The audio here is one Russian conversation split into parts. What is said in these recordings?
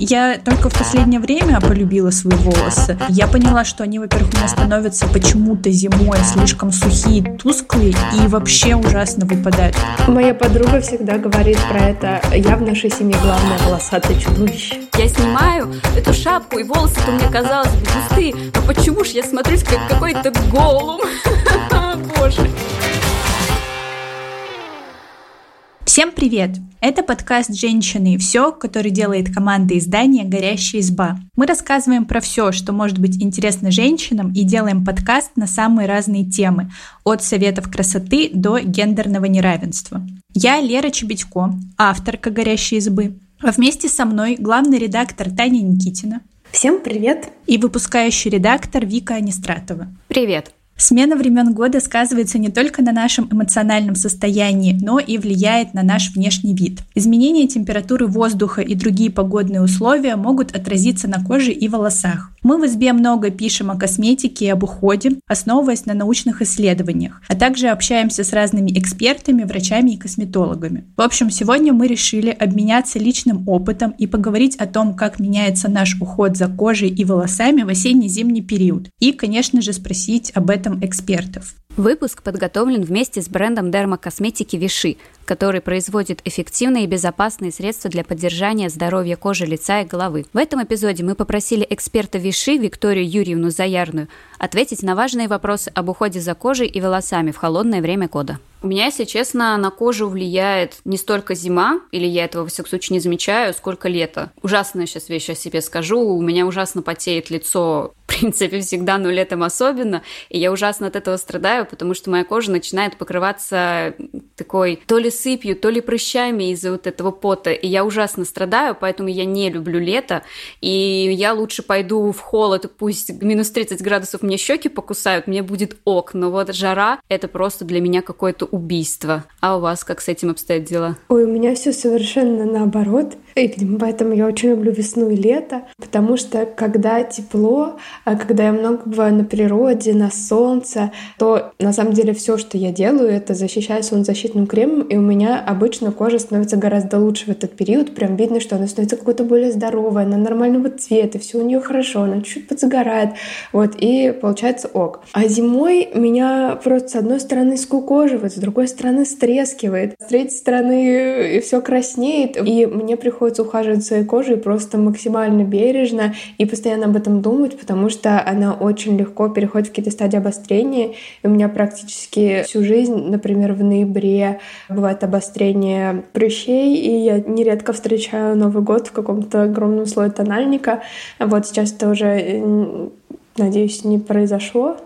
Я только в последнее время полюбила свои волосы. Я поняла, что они, во-первых, у меня становятся почему-то зимой слишком сухие, тусклые и вообще ужасно выпадают. Моя подруга всегда говорит про это. Я в нашей семье главное волосатое чудовище. Я снимаю эту шапку, и волосы-то мне казалось бы густые. Но почему ж я смотрюсь как какой-то голум? Боже. Всем привет! Это подкаст «Женщины и все», который делает команда издания «Горящая изба». Мы рассказываем про все, что может быть интересно женщинам и делаем подкаст на самые разные темы, от советов красоты до гендерного неравенства. Я Лера Чебедько, авторка «Горящей избы», а вместе со мной главный редактор Таня Никитина. Всем привет! И выпускающий редактор Вика Анистратова. Привет! Смена времен года сказывается не только на нашем эмоциональном состоянии, но и влияет на наш внешний вид. Изменение температуры воздуха и другие погодные условия могут отразиться на коже и волосах. Мы в избе много пишем о косметике и об уходе, основываясь на научных исследованиях, а также общаемся с разными экспертами, врачами и косметологами. В общем, сегодня мы решили обменяться личным опытом и поговорить о том, как меняется наш уход за кожей и волосами в осенне-зимний период. И, конечно же, спросить об этом экспертов. Выпуск подготовлен вместе с брендом дермокосметики Виши, который производит эффективные и безопасные средства для поддержания здоровья кожи, лица и головы. В этом эпизоде мы попросили эксперта Виши Викторию Юрьевну Заярную ответить на важные вопросы об уходе за кожей и волосами в холодное время года. У меня, если честно, на кожу влияет не столько зима, или я этого, во всяком случае, не замечаю, сколько лето. Ужасная сейчас вещь о себе скажу. У меня ужасно потеет лицо, в принципе, всегда, но летом особенно. И я ужасно от этого страдаю, потому что моя кожа начинает покрываться такой то ли сыпью, то ли прыщами из-за вот этого пота. И я ужасно страдаю, поэтому я не люблю лето. И я лучше пойду в холод, пусть минус 30 градусов мне щеки покусают, мне будет ок. Но вот жара — это просто для меня какое-то убийство. А у вас как с этим обстоят дела? Ой, у меня все совершенно наоборот. И поэтому я очень люблю весну и лето, потому что когда тепло, а когда я много бываю на природе, на солнце, то на самом деле все, что я делаю, это защищаю солнцезащитным кремом, и у меня обычно кожа становится гораздо лучше в этот период. Прям видно, что она становится какой-то более здоровой, она нормального цвета, все у нее хорошо, она чуть-чуть подзагорает. Вот, и получается ок. А зимой меня просто с одной стороны скукоживает, с другой стороны стрескивает, с третьей стороны все краснеет, и мне приходится ухаживать своей кожей просто максимально бережно и постоянно об этом думать, потому что она очень легко переходит в какие-то стадии обострения. И у меня практически всю жизнь, например, в ноябре бывает обострение прыщей, и я нередко встречаю Новый год в каком-то огромном слое тональника. Вот сейчас это уже, надеюсь, не произошло,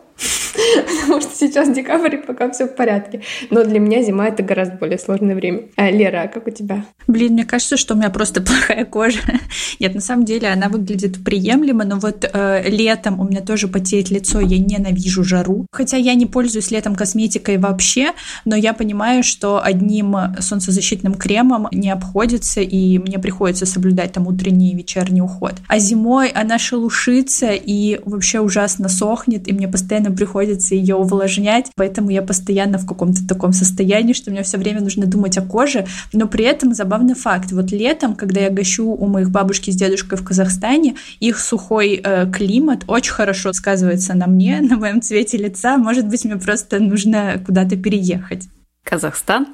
потому что сейчас декабрь, пока все в порядке. Но для меня зима — это гораздо более сложное время. А, Лера, а как у тебя? Блин, мне кажется, что у меня просто плохая кожа. Нет, на самом деле она выглядит приемлемо, но вот э, летом у меня тоже потеет лицо, я ненавижу жару. Хотя я не пользуюсь летом косметикой вообще, но я понимаю, что одним солнцезащитным кремом не обходится, и мне приходится соблюдать там утренний и вечерний уход. А зимой она шелушится и вообще ужасно сохнет, и мне постоянно приходится ее увлажнять, поэтому я постоянно в каком-то таком состоянии, что мне все время нужно думать о коже, но при этом забавный факт. Вот летом, когда я гощу у моих бабушки с дедушкой в Казахстане, их сухой э, климат очень хорошо сказывается на мне, на моем цвете лица. Может быть, мне просто нужно куда-то переехать. Казахстан?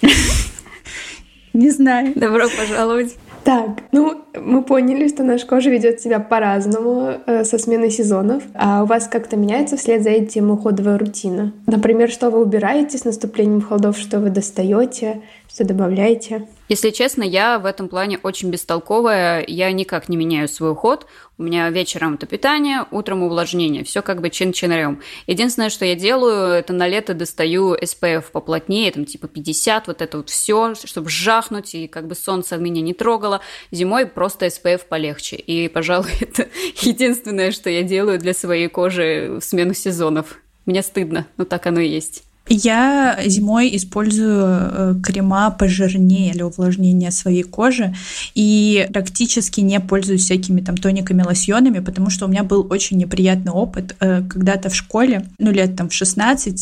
Не знаю. Добро пожаловать. Так, ну, мы поняли, что наша кожа ведет себя по-разному э, со сменой сезонов. А у вас как-то меняется вслед за этим уходовая рутина? Например, что вы убираете с наступлением холодов, что вы достаете, что добавляете? Если честно, я в этом плане очень бестолковая. Я никак не меняю свой уход. У меня вечером это питание, утром увлажнение. Все как бы чин-чинарем. Единственное, что я делаю, это на лето достаю SPF поплотнее, там типа 50, вот это вот все, чтобы жахнуть, и как бы солнце меня не трогало. Зимой просто SPF полегче. И, пожалуй, это единственное, что я делаю для своей кожи в смену сезонов. Мне стыдно, но так оно и есть. Я зимой использую э, крема пожирнее для увлажнения своей кожи и практически не пользуюсь всякими там тониками, лосьонами, потому что у меня был очень неприятный опыт э, когда-то в школе, ну лет там в 16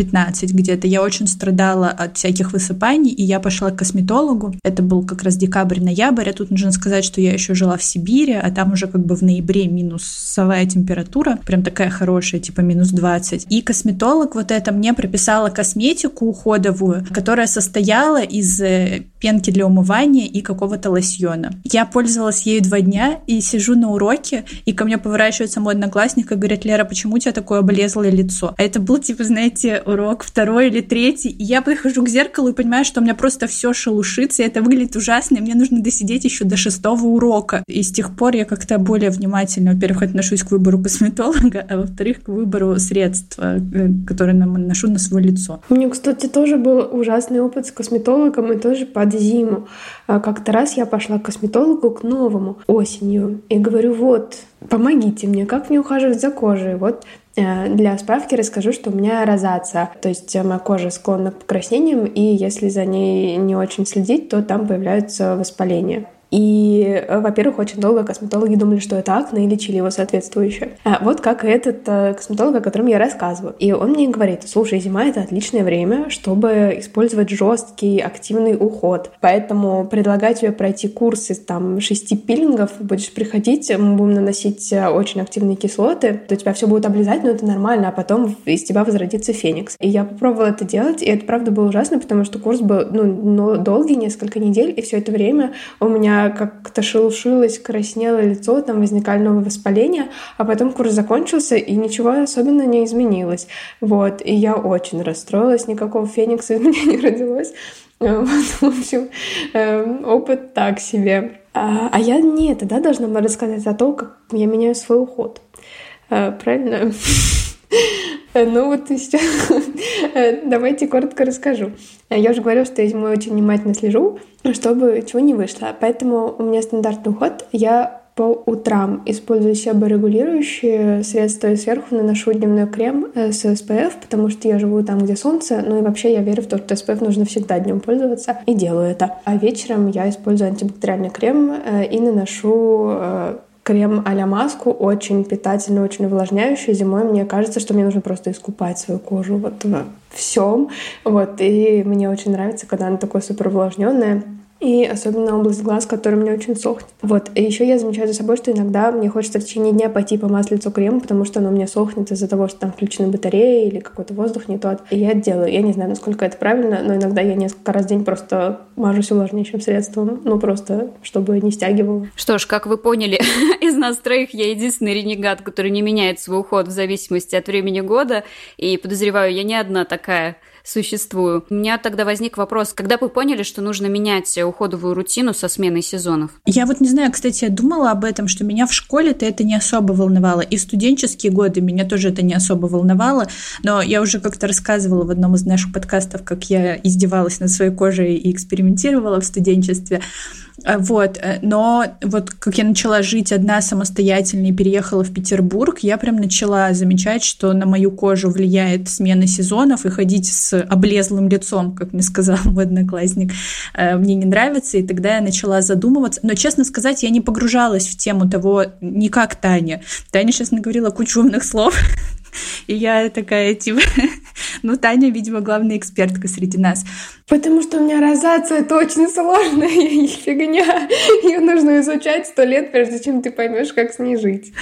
15 где-то. Я очень страдала от всяких высыпаний, и я пошла к косметологу. Это был как раз декабрь-ноябрь, а тут нужно сказать, что я еще жила в Сибири, а там уже как бы в ноябре минусовая температура, прям такая хорошая, типа минус 20. И косметолог вот это мне прописала косметику уходовую, которая состояла из э, пенки для умывания и какого-то лосьона. Я пользовалась ею два дня и сижу на уроке, и ко мне поворачивается мой одноклассник и говорит, Лера, почему у тебя такое облезлое лицо? А это был, типа, знаете, урок второй или третий, и я прихожу к зеркалу и понимаю, что у меня просто все шелушится, и это выглядит ужасно, и мне нужно досидеть еще до шестого урока. И с тех пор я как-то более внимательно, во-первых, отношусь к выбору косметолога, а во-вторых, к выбору средств, э, которые наношу на свое лицо. У меня, кстати, тоже был ужасный опыт с косметологом, и тоже под зиму. А как-то раз я пошла к косметологу к новому осенью и говорю, вот, помогите мне, как мне ухаживать за кожей? Вот для справки расскажу, что у меня розация, то есть моя кожа склонна к покраснениям, и если за ней не очень следить, то там появляются воспаления. И, э, во-первых, очень долго косметологи думали, что это акне, и лечили его соответствующе. А вот как этот э, косметолог, о котором я рассказываю. И он мне говорит, слушай, зима — это отличное время, чтобы использовать жесткий, активный уход. Поэтому предлагаю тебе пройти курсы там шести пилингов, будешь приходить, мы будем наносить э, очень активные кислоты, то тебя все будет облизать, но это нормально, а потом из тебя возродится феникс. И я попробовала это делать, и это правда было ужасно, потому что курс был ну, долгий, несколько недель, и все это время у меня как-то шелушилось, краснело лицо, там возникали новые воспаления, а потом курс закончился, и ничего особенно не изменилось. Вот, и я очень расстроилась, никакого феникса у меня не родилось. Вот, в общем, эм, опыт так себе. А, а я не это, да, должна была рассказать о том, как я меняю свой уход. А, правильно? Ну вот и сейчас давайте коротко расскажу. Я уже говорила, что я зимой очень внимательно слежу, чтобы чего не вышло. Поэтому у меня стандартный уход. Я по утрам использую себорегулирующие средства и сверху наношу дневной крем э, с SPF, потому что я живу там, где солнце, ну и вообще я верю в то, что SPF нужно всегда днем пользоваться, и делаю это. А вечером я использую антибактериальный крем э, и наношу э, крем а-ля маску, очень питательный, очень увлажняющий. Зимой мне кажется, что мне нужно просто искупать свою кожу вот во всем. Вот, и мне очень нравится, когда она такой супер увлажненная. И особенно область глаз, которая мне очень сохнет. Вот. И еще я замечаю за собой, что иногда мне хочется в течение дня пойти помазать лицо кремом, потому что оно у меня сохнет из-за того, что там включены батареи или какой-то воздух не тот. И я это делаю. Я не знаю, насколько это правильно, но иногда я несколько раз в день просто мажусь увлажняющим средством. Ну, просто, чтобы не стягивало. Что ж, как вы поняли, из нас троих я единственный ренегат, который не меняет свой уход в зависимости от времени года. И подозреваю, я не одна такая существую. У меня тогда возник вопрос, когда вы поняли, что нужно менять уходовую рутину со сменой сезонов? Я вот не знаю, кстати, я думала об этом, что меня в школе-то это не особо волновало. И студенческие годы меня тоже это не особо волновало. Но я уже как-то рассказывала в одном из наших подкастов, как я издевалась над своей кожей и экспериментировала в студенчестве. А, вот, э, но вот как я начала жить одна самостоятельно и переехала в Петербург, я прям начала замечать, что на мою кожу влияет смена сезонов, и ходить с облезлым лицом, как мне сказал мой одноклассник, э, мне не нравится, и тогда я начала задумываться. Но, честно сказать, я не погружалась в тему того, не как Таня. Таня сейчас наговорила кучу умных слов, и я такая, типа, ну, Таня, видимо, главная экспертка среди нас. Потому что у меня розация это очень сложная фигня. Ее нужно изучать сто лет, прежде чем ты поймешь, как с ней жить.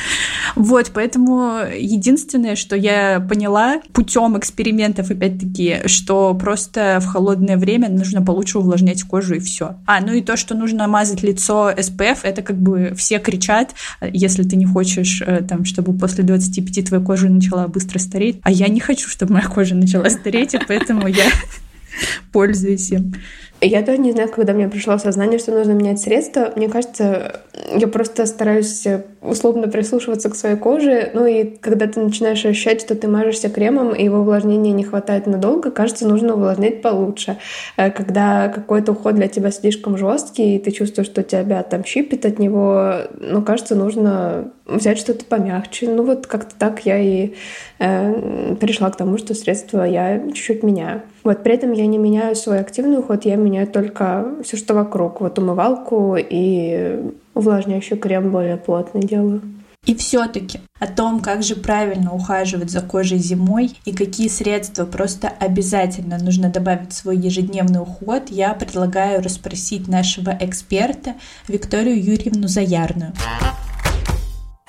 Вот, поэтому единственное, что я поняла путем экспериментов, опять-таки, что просто в холодное время нужно получше увлажнять кожу и все. А, ну и то, что нужно мазать лицо SPF, это как бы все кричат, если ты не хочешь, э, там, чтобы после 25 твоя кожа начала быстро стареть. А я не хочу, чтобы моя кожа начала стареть, и поэтому я пользуюсь им. Я тоже не знаю, когда мне пришло осознание, что нужно менять средства. Мне кажется, я просто стараюсь условно прислушиваться к своей коже. Ну и когда ты начинаешь ощущать, что ты мажешься кремом, и его увлажнения не хватает надолго, кажется, нужно увлажнять получше. Э, когда какой-то уход для тебя слишком жесткий, и ты чувствуешь, что тебя там щипит от него, ну, кажется, нужно взять что-то помягче. Ну вот как-то так я и э, пришла к тому, что средства я чуть-чуть меняю. Вот при этом я не меняю свой активный уход, я меняю только все, что вокруг. Вот умывалку и увлажняющий крем более плотный делаю. И все-таки о том, как же правильно ухаживать за кожей зимой и какие средства просто обязательно нужно добавить в свой ежедневный уход, я предлагаю расспросить нашего эксперта Викторию Юрьевну Заярную.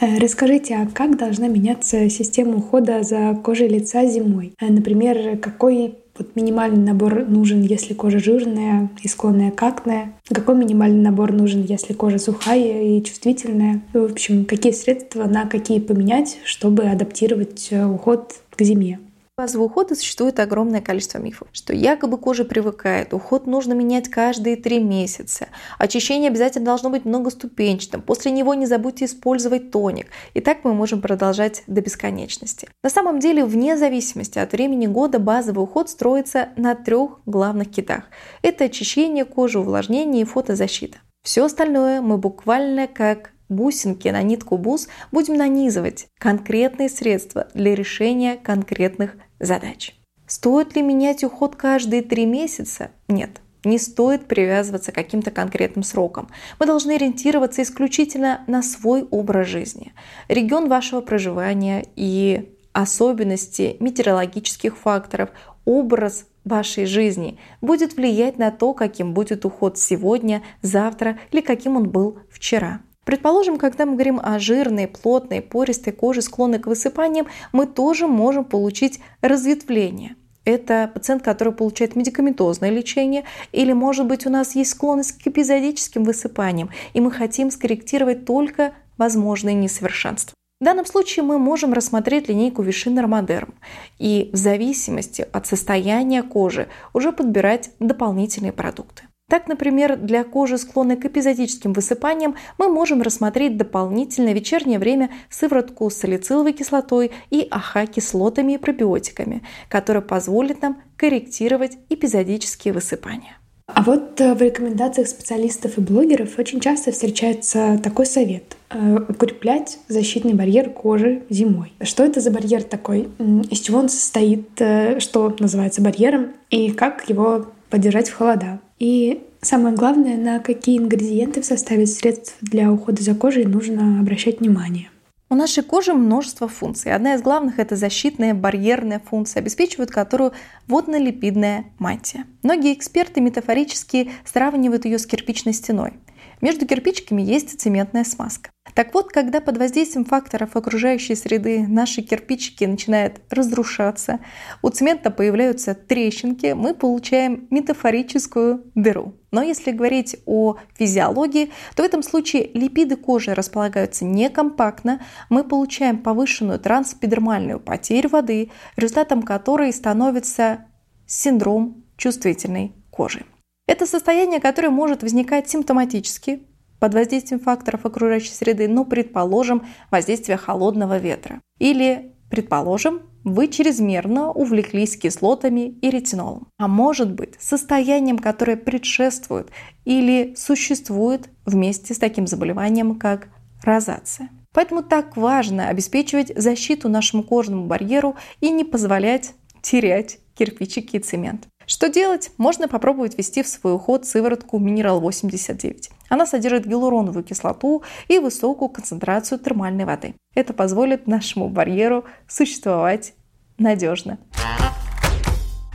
Э, расскажите, а как должна меняться система ухода за кожей лица зимой? Э, например, какой вот минимальный набор нужен, если кожа жирная и склонная к акне? Какой минимальный набор нужен, если кожа сухая и чувствительная? В общем, какие средства на какие поменять, чтобы адаптировать э, уход к зиме? Базового ухода существует огромное количество мифов, что якобы кожа привыкает, уход нужно менять каждые три месяца, очищение обязательно должно быть многоступенчатым, после него не забудьте использовать тоник. И так мы можем продолжать до бесконечности. На самом деле, вне зависимости от времени года, базовый уход строится на трех главных китах. Это очищение кожи, увлажнение и фотозащита. Все остальное мы буквально как бусинки на нитку бус будем нанизывать конкретные средства для решения конкретных задач. Стоит ли менять уход каждые три месяца? Нет. Не стоит привязываться к каким-то конкретным срокам. Мы должны ориентироваться исключительно на свой образ жизни, регион вашего проживания и особенности метеорологических факторов, образ вашей жизни будет влиять на то, каким будет уход сегодня, завтра или каким он был вчера. Предположим, когда мы говорим о жирной, плотной, пористой коже, склонной к высыпаниям, мы тоже можем получить разветвление. Это пациент, который получает медикаментозное лечение, или, может быть, у нас есть склонность к эпизодическим высыпаниям, и мы хотим скорректировать только возможные несовершенства. В данном случае мы можем рассмотреть линейку Виши Нормодерм и в зависимости от состояния кожи уже подбирать дополнительные продукты. Так, например, для кожи, склонной к эпизодическим высыпаниям, мы можем рассмотреть дополнительное вечернее время сыворотку с салициловой кислотой и АХ-кислотами и пробиотиками, которая позволит нам корректировать эпизодические высыпания. А вот э, в рекомендациях специалистов и блогеров очень часто встречается такой совет э, – укреплять защитный барьер кожи зимой. Что это за барьер такой? Из чего он состоит? Э, что называется барьером? И как его поддержать в холода? И самое главное, на какие ингредиенты в составе средств для ухода за кожей нужно обращать внимание. У нашей кожи множество функций. Одна из главных – это защитная барьерная функция, обеспечивает которую водно-липидная мантия. Многие эксперты метафорически сравнивают ее с кирпичной стеной. Между кирпичиками есть цементная смазка. Так вот, когда под воздействием факторов окружающей среды наши кирпичики начинают разрушаться, у цемента появляются трещинки, мы получаем метафорическую дыру. Но если говорить о физиологии, то в этом случае липиды кожи располагаются некомпактно, мы получаем повышенную трансэпидермальную потерю воды, результатом которой становится синдром чувствительной кожи. Это состояние, которое может возникать симптоматически под воздействием факторов окружающей среды, ну, предположим, воздействие холодного ветра. Или, предположим, вы чрезмерно увлеклись кислотами и ретинолом. А может быть, состоянием, которое предшествует или существует вместе с таким заболеванием, как розация. Поэтому так важно обеспечивать защиту нашему кожному барьеру и не позволять терять кирпичики и цемент. Что делать? Можно попробовать ввести в свой уход сыворотку Mineral 89. Она содержит гиалуроновую кислоту и высокую концентрацию термальной воды. Это позволит нашему барьеру существовать надежно.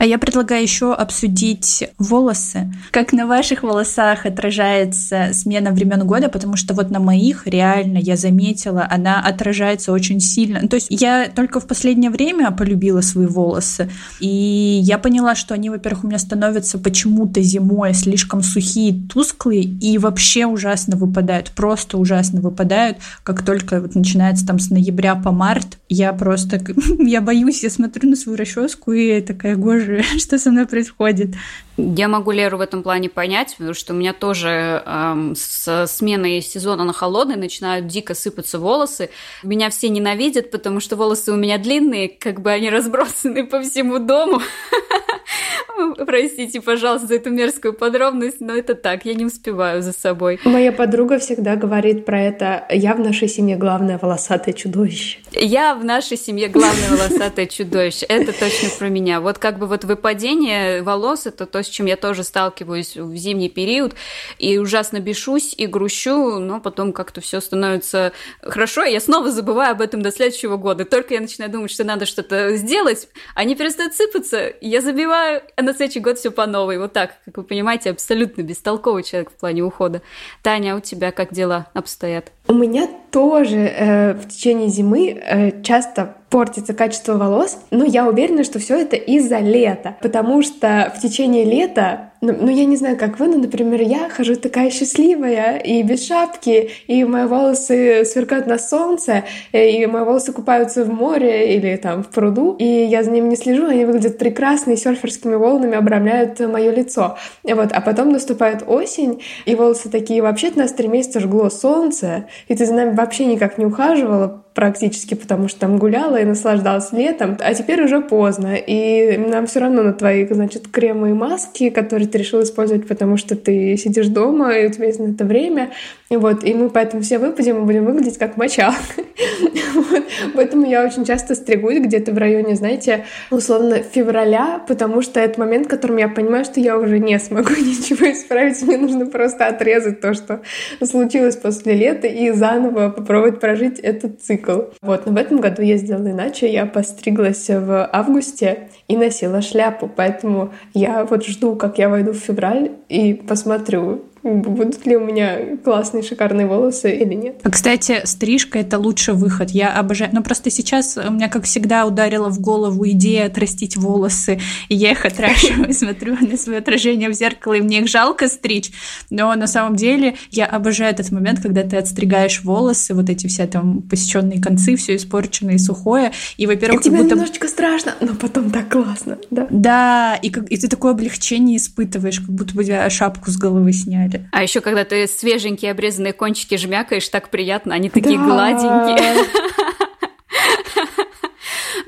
А я предлагаю еще обсудить волосы. Как на ваших волосах отражается смена времен года, потому что вот на моих реально я заметила, она отражается очень сильно. То есть я только в последнее время полюбила свои волосы, и я поняла, что они, во-первых, у меня становятся почему-то зимой слишком сухие, тусклые и вообще ужасно выпадают, просто ужасно выпадают, как только вот начинается там с ноября по март. Я просто, я боюсь, я смотрю на свою расческу и такая, боже, что со мной происходит? Я могу Леру в этом плане понять, потому что у меня тоже эм, с сменой сезона на холодный начинают дико сыпаться волосы. Меня все ненавидят, потому что волосы у меня длинные, как бы они разбросаны по всему дому. Простите, пожалуйста, за эту мерзкую подробность, но это так, я не успеваю за собой. Моя подруга всегда говорит про это. Я в нашей семье главное волосатое чудовище. Я в нашей семье главное волосатое чудовище. Это точно про меня. Вот как бы вот выпадение волос, это то, с чем я тоже сталкиваюсь в зимний период, и ужасно бешусь и грущу, но потом как-то все становится хорошо, и я снова забываю об этом до следующего года. Только я начинаю думать, что надо что-то сделать, они перестают сыпаться, я забиваю, а на следующий год все по новой. Вот так, как вы понимаете, абсолютно бестолковый человек в плане ухода. Таня, а у тебя как дела обстоят? У меня тоже э, в течение зимы э, часто портится качество волос, но я уверена, что все это из-за лета, потому что в течение лета, ну, ну я не знаю, как вы, но, например, я хожу такая счастливая и без шапки, и мои волосы сверкают на солнце, и мои волосы купаются в море или там в пруду, и я за ними не слежу, они выглядят прекрасно и серферскими волнами обрамляют мое лицо. Вот, а потом наступает осень, и волосы такие, вообще-то нас три месяца жгло солнце, и ты за нами вообще никак не ухаживала практически, потому что там гуляла и наслаждалась летом, а теперь уже поздно, и нам все равно на твои, значит, кремы и маски, которые ты решил использовать, потому что ты сидишь дома, и у тебя есть на это время, вот, и мы поэтому все выпадем и будем выглядеть как моча. вот. Поэтому я очень часто стригусь где-то в районе, знаете, условно февраля, потому что это момент, в котором я понимаю, что я уже не смогу ничего исправить, мне нужно просто отрезать то, что случилось после лета, и заново попробовать прожить этот цикл. Вот, но в этом году я сделала иначе, я постриглась в августе и носила шляпу, поэтому я вот жду, как я войду в февраль и посмотрю, будут ли у меня классные, шикарные волосы или нет. А, кстати, стрижка — это лучший выход. Я обожаю... Но просто сейчас у меня, как всегда, ударила в голову идея отрастить волосы, и я их отращиваю, смотрю на свое отражение в зеркало, и мне их жалко стричь. Но на самом деле я обожаю этот момент, когда ты отстригаешь волосы, вот эти все там посеченные концы, все испорченное и сухое, и, во-первых, тебе будто... немножечко страшно, но потом так классно, да? Да, и, как... и ты такое облегчение испытываешь, как будто бы тебя шапку с головы сняли деле. А еще когда ты свеженькие обрезанные кончики жмякаешь, так приятно, они такие да. гладенькие.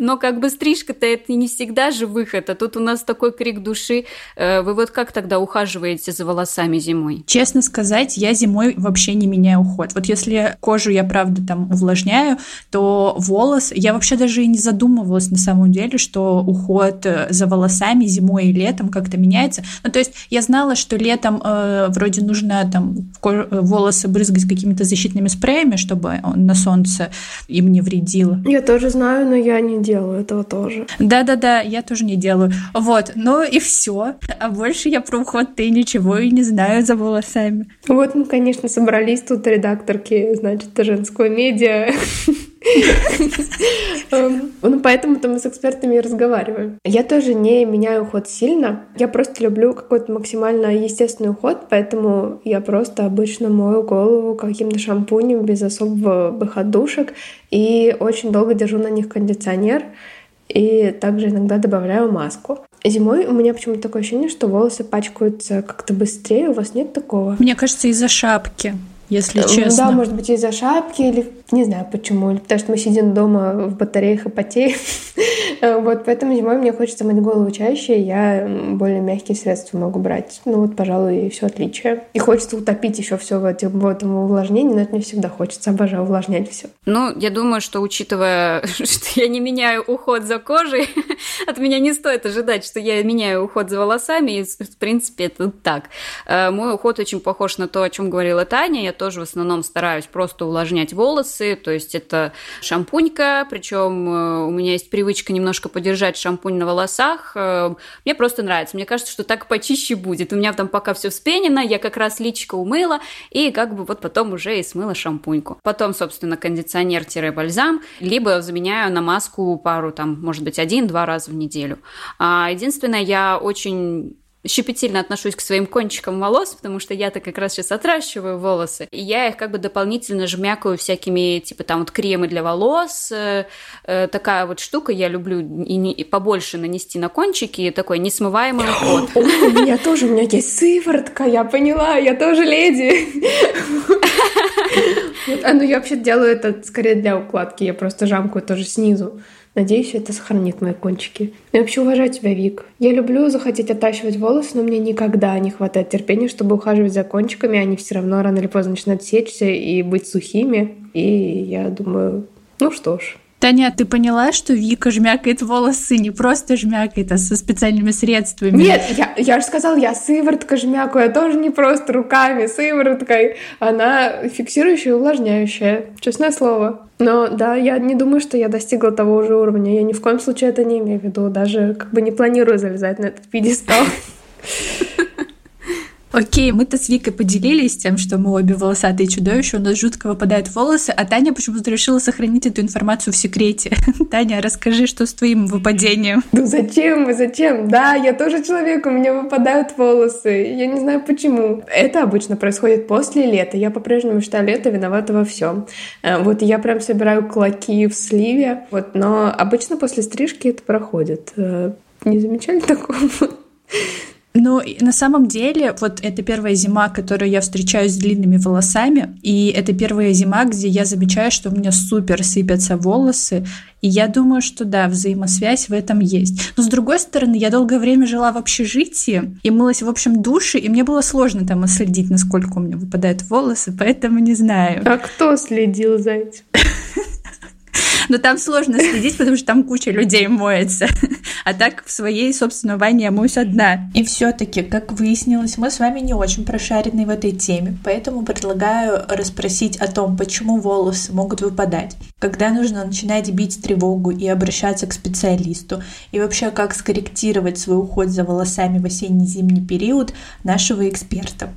Но как бы стрижка-то это не всегда же выход, а тут у нас такой крик души. Э, вы вот как тогда ухаживаете за волосами зимой? Честно сказать, я зимой вообще не меняю уход. Вот если кожу я, правда, там увлажняю, то волос... Я вообще даже и не задумывалась на самом деле, что уход э, за волосами зимой и летом как-то меняется. Ну, то есть я знала, что летом э, вроде нужно там э, волосы брызгать какими-то защитными спреями, чтобы он на солнце им не вредило. Я тоже знаю, но я не делаю этого тоже. Да-да-да, я тоже не делаю. Вот, ну и все. А больше я про уход ты ничего и не знаю за волосами. Вот мы, конечно, собрались тут редакторки, значит, женского медиа. Эм, ну, поэтому-то мы с экспертами и разговариваем. Я тоже не меняю уход сильно. Я просто люблю какой-то максимально естественный уход, поэтому я просто обычно мою голову каким-то шампунем без особых отдушек и очень долго держу на них кондиционер. И также иногда добавляю маску. Зимой у меня почему-то такое ощущение, что волосы пачкаются как-то быстрее. У вас нет такого? Мне кажется, из-за шапки если э, честно. Да, может быть, из-за шапки или не знаю почему, или потому что мы сидим дома в батареях и потеем. вот, поэтому зимой мне хочется мыть голову чаще, я более мягкие средства могу брать. Ну вот, пожалуй, и все отличие. И хочется утопить еще все в, этом, в этом увлажнении, но это не всегда хочется, обожаю увлажнять все. Ну, я думаю, что учитывая, что я не меняю уход за кожей, от меня не стоит ожидать, что я меняю уход за волосами, и, в принципе, это так. Э, мой уход очень похож на то, о чем говорила Таня. Я тоже в основном стараюсь просто увлажнять волосы, то есть это шампунька, причем э, у меня есть привычка немножко подержать шампунь на волосах. Э, мне просто нравится, мне кажется, что так почище будет. У меня там пока все вспенено, я как раз личико умыла, и как бы вот потом уже и смыла шампуньку. Потом, собственно, кондиционер-бальзам, либо заменяю на маску пару, там, может быть, один-два раза в неделю. А единственное, я очень щепетильно отношусь к своим кончикам волос, потому что я-то как раз сейчас отращиваю волосы, и я их как бы дополнительно жмякаю всякими, типа там вот кремы для волос, э, э, такая вот штука, я люблю и, не, и побольше нанести на кончики, такой несмываемый уход. У меня тоже, у меня есть сыворотка, я поняла, я тоже леди. А ну я вообще делаю это скорее для укладки, я просто жамкаю тоже снизу. Надеюсь, это сохранит мои кончики. Я вообще уважаю тебя, Вик. Я люблю захотеть оттачивать волосы, но мне никогда не хватает терпения, чтобы ухаживать за кончиками. Они все равно рано или поздно начинают сечься и быть сухими. И я думаю, ну что ж, Таня, ты поняла, что Вика жмякает волосы не просто жмякает, а со специальными средствами? Нет, я, я же сказала, я сыворотка жмякаю, я тоже не просто руками, сывороткой. Она фиксирующая и увлажняющая, честное слово. Но да, я не думаю, что я достигла того же уровня. Я ни в коем случае это не имею в виду. Даже как бы не планирую залезать на этот пьедестал. Окей, мы-то с Викой поделились тем, что мы обе волосатые чудовища, у нас жутко выпадают волосы, а Таня почему-то решила сохранить эту информацию в секрете. Таня, расскажи, что с твоим выпадением? Ну зачем, зачем? Да, я тоже человек, у меня выпадают волосы. Я не знаю почему. Это обычно происходит после лета. Я по-прежнему считаю лето виновато во всем. Э, вот я прям собираю клоки в сливе, вот, но обычно после стрижки это проходит. Э, не замечали такого? Ну, на самом деле, вот это первая зима, которую я встречаюсь с длинными волосами, и это первая зима, где я замечаю, что у меня супер сыпятся волосы, и я думаю, что да, взаимосвязь в этом есть. Но с другой стороны, я долгое время жила в общежитии и мылась в общем душе, и мне было сложно там следить, насколько у меня выпадают волосы, поэтому не знаю. А кто следил за этим? Но там сложно следить, потому что там куча людей моется. А так в своей собственной ванне я моюсь одна. И все-таки, как выяснилось, мы с вами не очень прошарены в этой теме, поэтому предлагаю расспросить о том, почему волосы могут выпадать, когда нужно начинать бить тревогу и обращаться к специалисту, и вообще как скорректировать свой уход за волосами в осенне-зимний период нашего эксперта.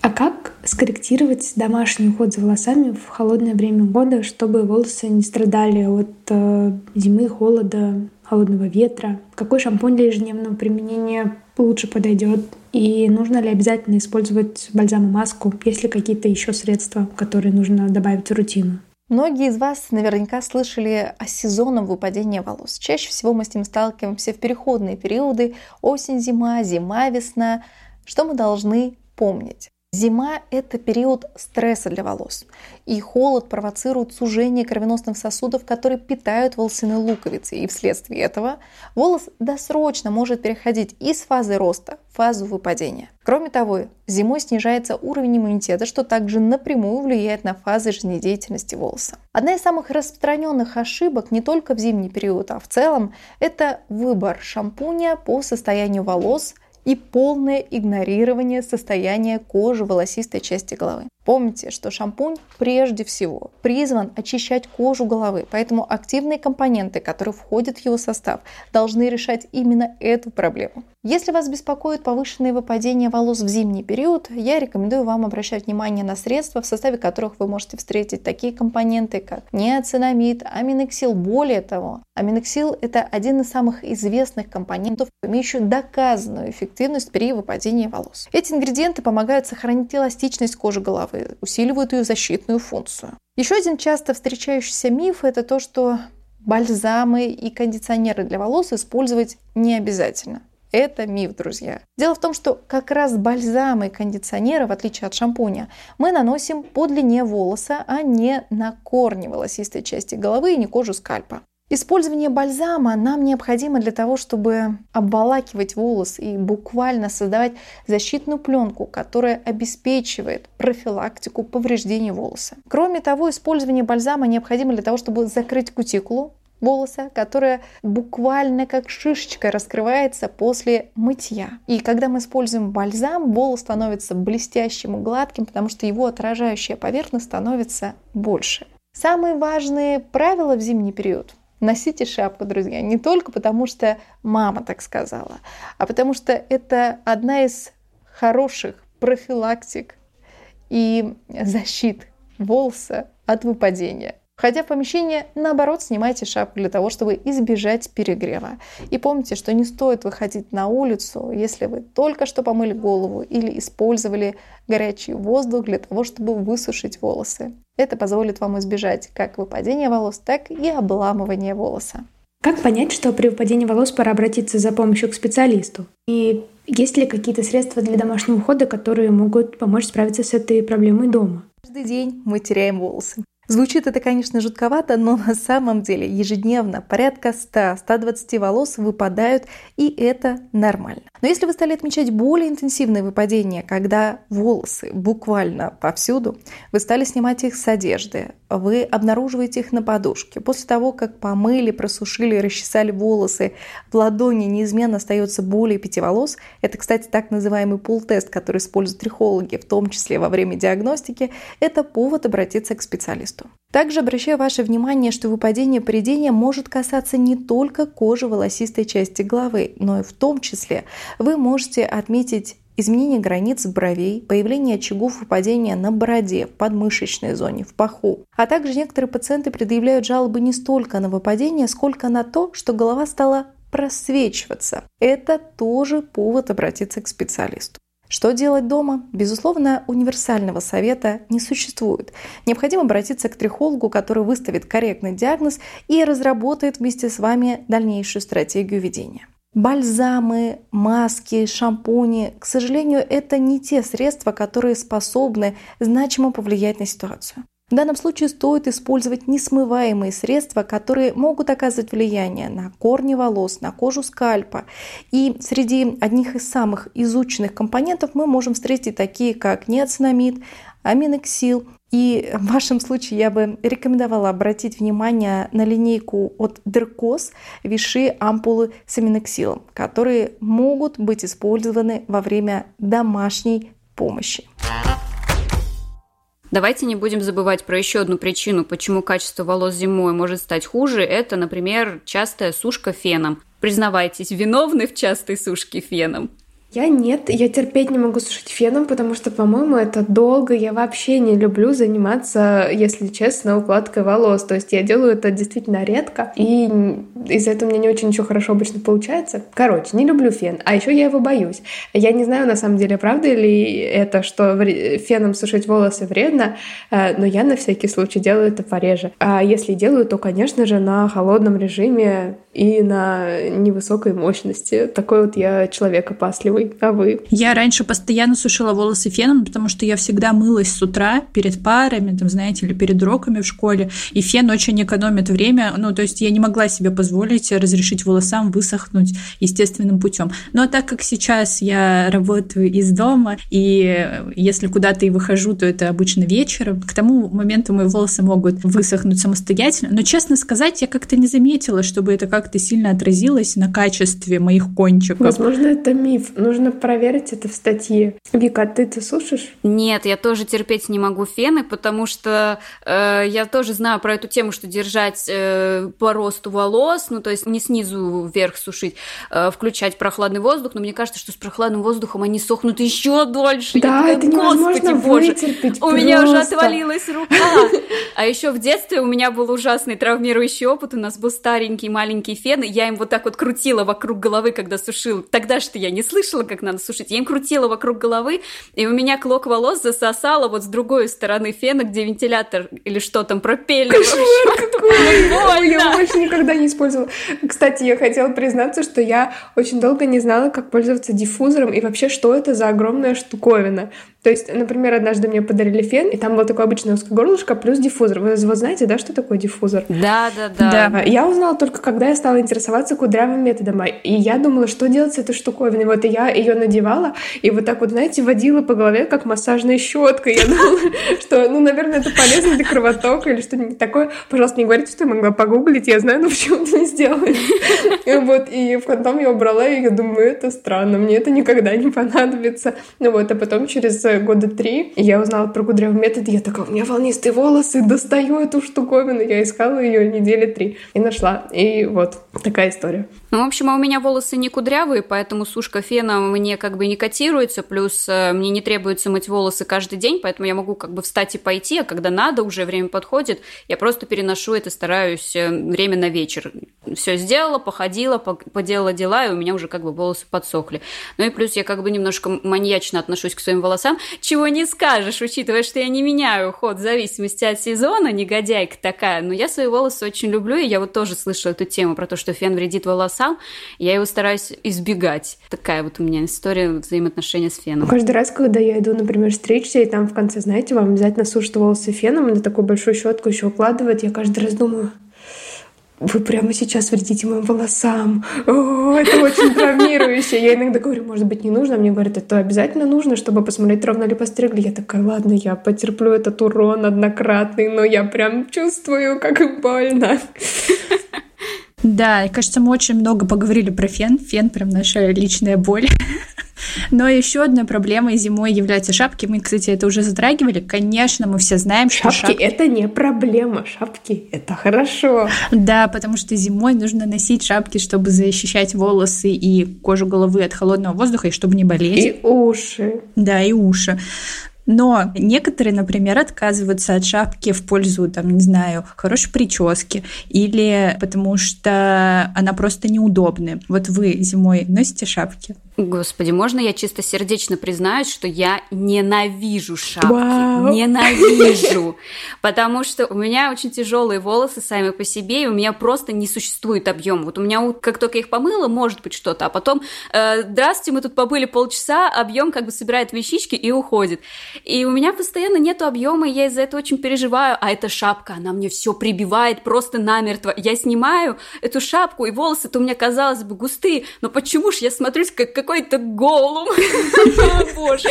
А как скорректировать домашний уход за волосами в холодное время года, чтобы волосы не страдали от э, зимы, холода, холодного ветра? Какой шампунь для ежедневного применения лучше подойдет? И нужно ли обязательно использовать бальзам и маску? Есть ли какие-то еще средства, которые нужно добавить в рутину? Многие из вас наверняка слышали о сезонном выпадении волос. Чаще всего мы с ним сталкиваемся в переходные периоды осень-зима, зима-весна. Что мы должны помнить? Зима – это период стресса для волос, и холод провоцирует сужение кровеносных сосудов, которые питают волосяные луковицы, и вследствие этого волос досрочно может переходить из фазы роста в фазу выпадения. Кроме того, зимой снижается уровень иммунитета, что также напрямую влияет на фазы жизнедеятельности волоса. Одна из самых распространенных ошибок не только в зимний период, а в целом – это выбор шампуня по состоянию волос – и полное игнорирование состояния кожи волосистой части головы. Помните, что шампунь прежде всего призван очищать кожу головы, поэтому активные компоненты, которые входят в его состав, должны решать именно эту проблему. Если вас беспокоит повышенное выпадение волос в зимний период, я рекомендую вам обращать внимание на средства, в составе которых вы можете встретить такие компоненты, как неоцинамид, аминоксил. Более того, аминоксил – это один из самых известных компонентов, имеющих доказанную эффективность при выпадении волос. Эти ингредиенты помогают сохранить эластичность кожи головы, усиливают ее защитную функцию. Еще один часто встречающийся миф – это то, что бальзамы и кондиционеры для волос использовать не обязательно. Это миф, друзья. Дело в том, что как раз бальзамы и кондиционеры, в отличие от шампуня, мы наносим по длине волоса, а не на корни волосистой части головы и не кожу скальпа. Использование бальзама нам необходимо для того, чтобы обволакивать волос и буквально создавать защитную пленку, которая обеспечивает профилактику повреждений волоса. Кроме того, использование бальзама необходимо для того, чтобы закрыть кутикулу, волоса, которая буквально как шишечка раскрывается после мытья. И когда мы используем бальзам, волос становится блестящим и гладким, потому что его отражающая поверхность становится больше. Самые важные правила в зимний период Носите шапку, друзья, не только потому, что мама так сказала, а потому что это одна из хороших профилактик и защит волоса от выпадения. Входя в помещение, наоборот, снимайте шапку для того, чтобы избежать перегрева. И помните, что не стоит выходить на улицу, если вы только что помыли голову или использовали горячий воздух для того, чтобы высушить волосы. Это позволит вам избежать как выпадения волос, так и обламывания волоса. Как понять, что при выпадении волос пора обратиться за помощью к специалисту? И есть ли какие-то средства для домашнего ухода, которые могут помочь справиться с этой проблемой дома? Каждый день мы теряем волосы. Звучит это, конечно, жутковато, но на самом деле ежедневно порядка 100-120 волос выпадают, и это нормально. Но если вы стали отмечать более интенсивные выпадения, когда волосы буквально повсюду, вы стали снимать их с одежды, вы обнаруживаете их на подушке. После того, как помыли, просушили, расчесали волосы, в ладони неизменно остается более пяти волос. Это, кстати, так называемый пул-тест, который используют трихологи, в том числе во время диагностики. Это повод обратиться к специалисту. Также обращаю ваше внимание, что выпадение придения может касаться не только кожи волосистой части головы, но и в том числе вы можете отметить изменение границ бровей, появление очагов выпадения на бороде, в подмышечной зоне, в паху. А также некоторые пациенты предъявляют жалобы не столько на выпадение, сколько на то, что голова стала просвечиваться. Это тоже повод обратиться к специалисту. Что делать дома? Безусловно, универсального совета не существует. Необходимо обратиться к трихологу, который выставит корректный диагноз и разработает вместе с вами дальнейшую стратегию ведения. Бальзамы, маски, шампуни, к сожалению, это не те средства, которые способны значимо повлиять на ситуацию. В данном случае стоит использовать несмываемые средства, которые могут оказывать влияние на корни волос, на кожу скальпа. И среди одних из самых изученных компонентов мы можем встретить такие, как неоцинамид, аминоксил. И в вашем случае я бы рекомендовала обратить внимание на линейку от Деркос Виши ампулы с аминоксилом, которые могут быть использованы во время домашней помощи. Давайте не будем забывать про еще одну причину, почему качество волос зимой может стать хуже. Это, например, частая сушка феном. Признавайтесь, виновны в частой сушке феном? Я нет, я терпеть не могу сушить феном, потому что, по-моему, это долго. Я вообще не люблю заниматься, если честно, укладкой волос. То есть я делаю это действительно редко, и из-за этого меня не очень ничего хорошо обычно получается. Короче, не люблю фен, а еще я его боюсь. Я не знаю, на самом деле, правда ли это, что феном сушить волосы вредно, э, но я на всякий случай делаю это пореже. А если делаю, то, конечно же, на холодном режиме и на невысокой мощности. Такой вот я человек опасливый а вы? Я раньше постоянно сушила волосы феном, потому что я всегда мылась с утра перед парами, там, знаете, или перед уроками в школе, и фен очень экономит время, ну, то есть я не могла себе позволить разрешить волосам высохнуть естественным путем. Но так как сейчас я работаю из дома, и если куда-то и выхожу, то это обычно вечером, к тому моменту мои волосы могут высохнуть самостоятельно, но, честно сказать, я как-то не заметила, чтобы это как-то сильно отразилось на качестве моих кончиков. Возможно, это миф. Ну, нужно проверить это в статье. Вика, ты это сушишь? Нет, я тоже терпеть не могу фены, потому что э, я тоже знаю про эту тему, что держать э, по росту волос, ну то есть не снизу вверх сушить, э, включать прохладный воздух, но мне кажется, что с прохладным воздухом они сохнут еще дольше. Да, такая, это невозможно боже, вытерпеть. У меня уже отвалилась рука. А еще в детстве у меня был ужасный травмирующий опыт. У нас был старенький маленький фен, и я им вот так вот крутила вокруг головы, когда сушил. Тогда что я не слышала слышала, как надо сушить. Я им крутила вокруг головы, и у меня клок волос засосало вот с другой стороны фена, где вентилятор или что там, пропеллер. Кошмар какой! Я больше никогда не использовала. Кстати, я хотела признаться, что я очень долго не знала, как пользоваться диффузором и вообще, что это за огромная штуковина. То есть, например, однажды мне подарили фен, и там было такое обычное узкое горлышко плюс диффузор. Вы, вы знаете, да, что такое диффузор? Да, да, да. Да, я узнала только, когда я стала интересоваться кудрявым методом. И я думала, что делать с этой штуковиной. Вот и я ее надевала, и вот так вот, знаете, водила по голове, как массажная щетка. Я думала, что, ну, наверное, это полезно для кровотока или что-нибудь такое. Пожалуйста, не говорите, что я могла погуглить, я знаю, но почему-то не сделала. Вот, и потом я убрала, и я думаю, это странно, мне это никогда не понадобится. Ну вот, а потом через года три я узнала про кудрявый метод, и я такая, у меня волнистые волосы, достаю эту штуковину. Я искала ее недели три и нашла. И вот такая история. Ну, в общем, а у меня волосы не кудрявые, поэтому сушка фена мне как бы не котируется, плюс э, мне не требуется мыть волосы каждый день, поэтому я могу как бы встать и пойти, а когда надо, уже время подходит, я просто переношу это, стараюсь э, время на вечер. Все сделала, походила, поделала дела, и у меня уже как бы волосы подсохли. Ну и плюс я как бы немножко маньячно отношусь к своим волосам, чего не скажешь, учитывая, что я не меняю уход в зависимости от сезона, негодяйка такая. Но я свои волосы очень люблю, и я вот тоже слышала эту тему про то, что фен вредит волосам. Я его стараюсь избегать. Такая вот у меня история взаимоотношения с феном. Каждый раз, когда я иду, например, стричься, и там в конце, знаете, вам обязательно сушат волосы феном, и на такую большую щетку еще укладывают, я каждый раз думаю, вы прямо сейчас вредите моим волосам. О, это очень травмирующе. Я иногда говорю, может быть, не нужно. Мне говорят, это обязательно нужно, чтобы посмотреть, ровно ли постригли. Я такая, ладно, я потерплю этот урон однократный, но я прям чувствую, как больно. Да, кажется, мы очень много поговорили про фен. Фен прям наша личная боль. Но еще одной проблемой зимой являются шапки. Мы, кстати, это уже затрагивали. Конечно, мы все знаем, что шапки, шапки... это не проблема. Шапки это хорошо. Да, потому что зимой нужно носить шапки, чтобы защищать волосы и кожу головы от холодного воздуха, и чтобы не болеть. И уши. Да, и уши. Но некоторые, например, отказываются от шапки в пользу, там, не знаю, хорошей прически или потому что она просто неудобная. Вот вы зимой носите шапки? Господи, можно я чисто сердечно признаюсь, что я ненавижу шапки. Вау. Ненавижу. Потому что у меня очень тяжелые волосы сами по себе, и у меня просто не существует объем. Вот у меня, как только их помыла, может быть что-то, а потом, э, здравствуйте, мы тут побыли полчаса, объем как бы собирает вещички и уходит. И у меня постоянно нету объема, и я из-за этого очень переживаю. А эта шапка, она мне все прибивает просто намертво. Я снимаю эту шапку, и волосы-то у меня, казалось бы, густые, но почему ж я смотрюсь как какой-то голум? Боже.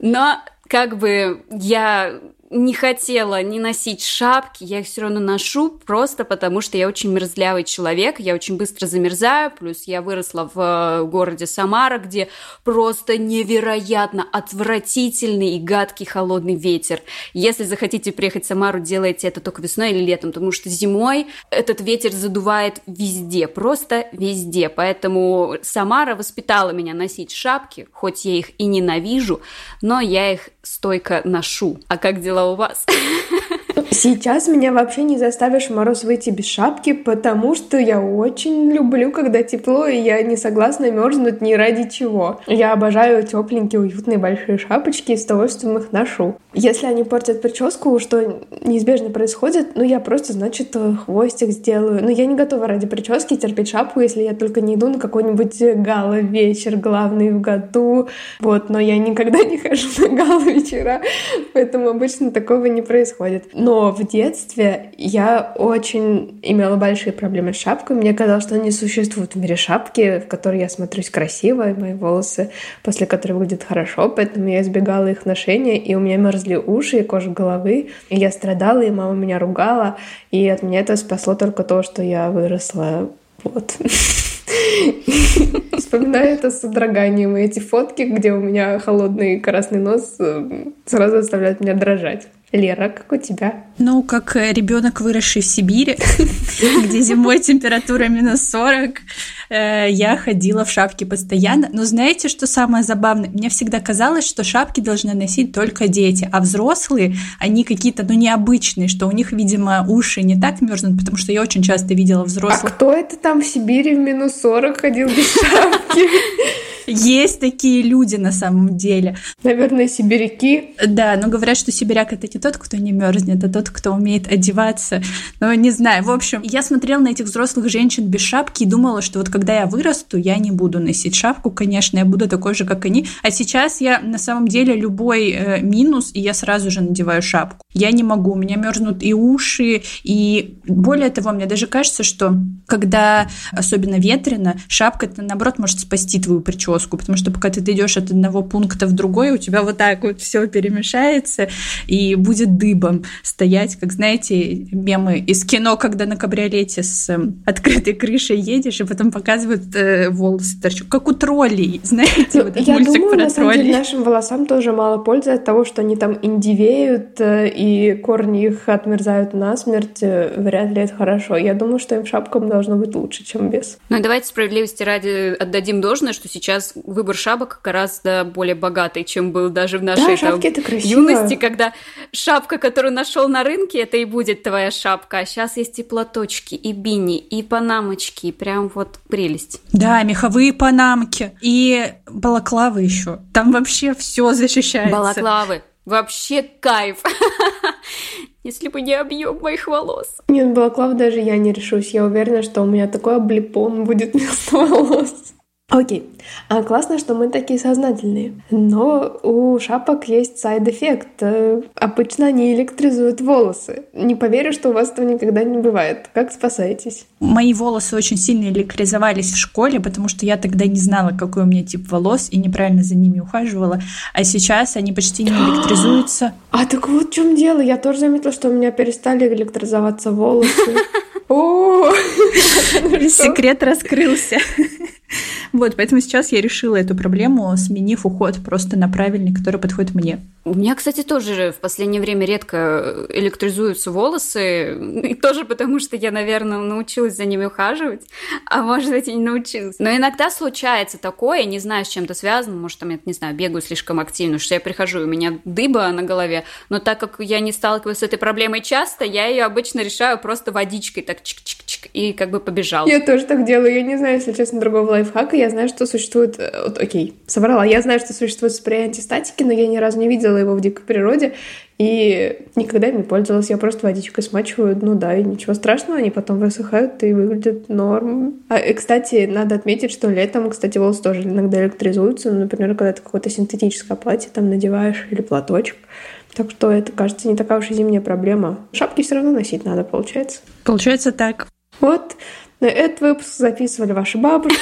Но как бы я не хотела не носить шапки, я их все равно ношу, просто потому что я очень мерзлявый человек, я очень быстро замерзаю, плюс я выросла в э, городе Самара, где просто невероятно отвратительный и гадкий холодный ветер. Если захотите приехать в Самару, делайте это только весной или летом, потому что зимой этот ветер задувает везде, просто везде. Поэтому Самара воспитала меня носить шапки, хоть я их и ненавижу, но я их стойко ношу. А как дела у вас? Сейчас меня вообще не заставишь в мороз выйти без шапки, потому что я очень люблю, когда тепло, и я не согласна мерзнуть ни ради чего. Я обожаю тепленькие, уютные большие шапочки и с удовольствием их ношу. Если они портят прическу, что неизбежно происходит, ну я просто, значит, хвостик сделаю. Но я не готова ради прически терпеть шапку, если я только не иду на какой-нибудь гала-вечер, главный в году. Вот, но я никогда не хожу на гала-вечера, поэтому обычно такого не происходит. Но в детстве я очень имела большие проблемы с шапкой. Мне казалось, что не существует в мире шапки, в которой я смотрюсь красиво, и мои волосы после которой выглядят хорошо, поэтому я избегала их ношения, и у меня мерзли уши и кожа головы, и я страдала, и мама меня ругала, и от меня это спасло только то, что я выросла вот. Вспоминаю это с содроганием. И эти фотки, где у меня холодный красный нос, э, сразу заставляют меня дрожать. Лера, как у тебя? Ну, как э, ребенок, выросший в Сибири, где зимой температура минус 40, э, я ходила в шапке постоянно. Но знаете, что самое забавное? Мне всегда казалось, что шапки должны носить только дети, а взрослые, они какие-то, ну, необычные, что у них, видимо, уши не так мерзнут, потому что я очень часто видела взрослых. А кто это там в Сибири в минус 40 ходил без шапки? Есть такие люди на самом деле. Наверное, сибиряки. Да, но говорят, что сибиряк это не тот, кто не мерзнет, а тот, кто умеет одеваться. Но не знаю. В общем, я смотрела на этих взрослых женщин без шапки и думала, что вот когда я вырасту, я не буду носить шапку, конечно, я буду такой же, как они. А сейчас я на самом деле любой э, минус, и я сразу же надеваю шапку. Я не могу, у меня мерзнут и уши, и более того, мне даже кажется, что когда особенно ветрено, шапка, это наоборот может спасти твою прическу прическу, потому что пока ты идешь от одного пункта в другой, у тебя вот так вот все перемешается и будет дыбом стоять, как знаете, мемы из кино, когда на кабриолете с э, открытой крышей едешь, и потом показывают э, волосы торчат, как у троллей, знаете, вот этот Я мультик думаю, про на самом деле, нашим волосам тоже мало пользы от того, что они там индивеют, э, и корни их отмерзают насмерть, э, вряд ли это хорошо. Я думаю, что им шапкам должно быть лучше, чем без. Ну давайте справедливости ради отдадим должное, что сейчас выбор шапок гораздо более богатый, чем был даже в нашей да, там, юности, когда шапка, которую нашел на рынке, это и будет твоя шапка. А сейчас есть и платочки, и бини, и панамочки. Прям вот прелесть. Да, меховые панамки. И балаклавы еще. Там вообще все защищается. Балаклавы. Вообще кайф. Если бы не объем моих волос. Нет, балаклав даже я не решусь. Я уверена, что у меня такой облепон будет вместо волос. Окей. А классно, что мы такие сознательные. Но у шапок есть side effect. Э, обычно они электризуют волосы. Не поверю, что у вас этого никогда не бывает. Как спасаетесь? Мои волосы очень сильно электризовались в школе, потому что я тогда не знала, какой у меня тип волос, и неправильно за ними ухаживала. А сейчас они почти не электризуются. А так вот в чем дело. Я тоже заметила, что у меня перестали электризоваться волосы. О, секрет раскрылся. Вот, поэтому сейчас я решила эту проблему, сменив уход просто на правильный, который подходит мне. У меня, кстати, тоже в последнее время редко электризуются волосы, и тоже потому, что я, наверное, научилась за ними ухаживать, а может быть и не научилась. Но иногда случается такое, не знаю, с чем это связано, может, там, я не знаю, бегаю слишком активно, что я прихожу, и у меня дыба на голове, но так как я не сталкиваюсь с этой проблемой часто, я ее обычно решаю просто водичкой, так чик-чик-чик, и как бы побежал. Я тоже так делаю, я не знаю, если честно, другого лайфхака, я знаю, что существует... Э, вот, окей, соврала. Я знаю, что существует спрей антистатики, но я ни разу не видела его в дикой природе и никогда им не пользовалась. Я просто водичкой смачиваю, ну да, и ничего страшного, они потом высыхают и выглядят норм. А, и, кстати, надо отметить, что летом, кстати, волосы тоже иногда электризуются. Ну, например, когда ты какое-то синтетическое платье там надеваешь или платочек. Так что это, кажется, не такая уж и зимняя проблема. Шапки все равно носить надо, получается. Получается так. Вот. Этот выпуск записывали ваши бабушки.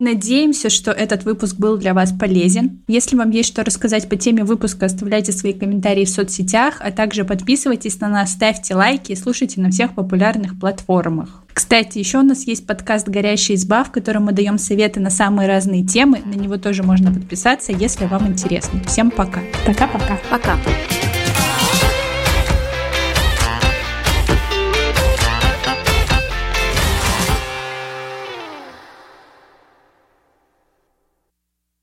Надеемся, что этот выпуск был для вас полезен. Если вам есть что рассказать по теме выпуска, оставляйте свои комментарии в соцсетях, а также подписывайтесь на нас, ставьте лайки и слушайте на всех популярных платформах. Кстати, еще у нас есть подкаст «Горящая изба», в котором мы даем советы на самые разные темы. На него тоже можно подписаться, если вам интересно. Всем пока. Пока-пока. Пока. -пока. пока.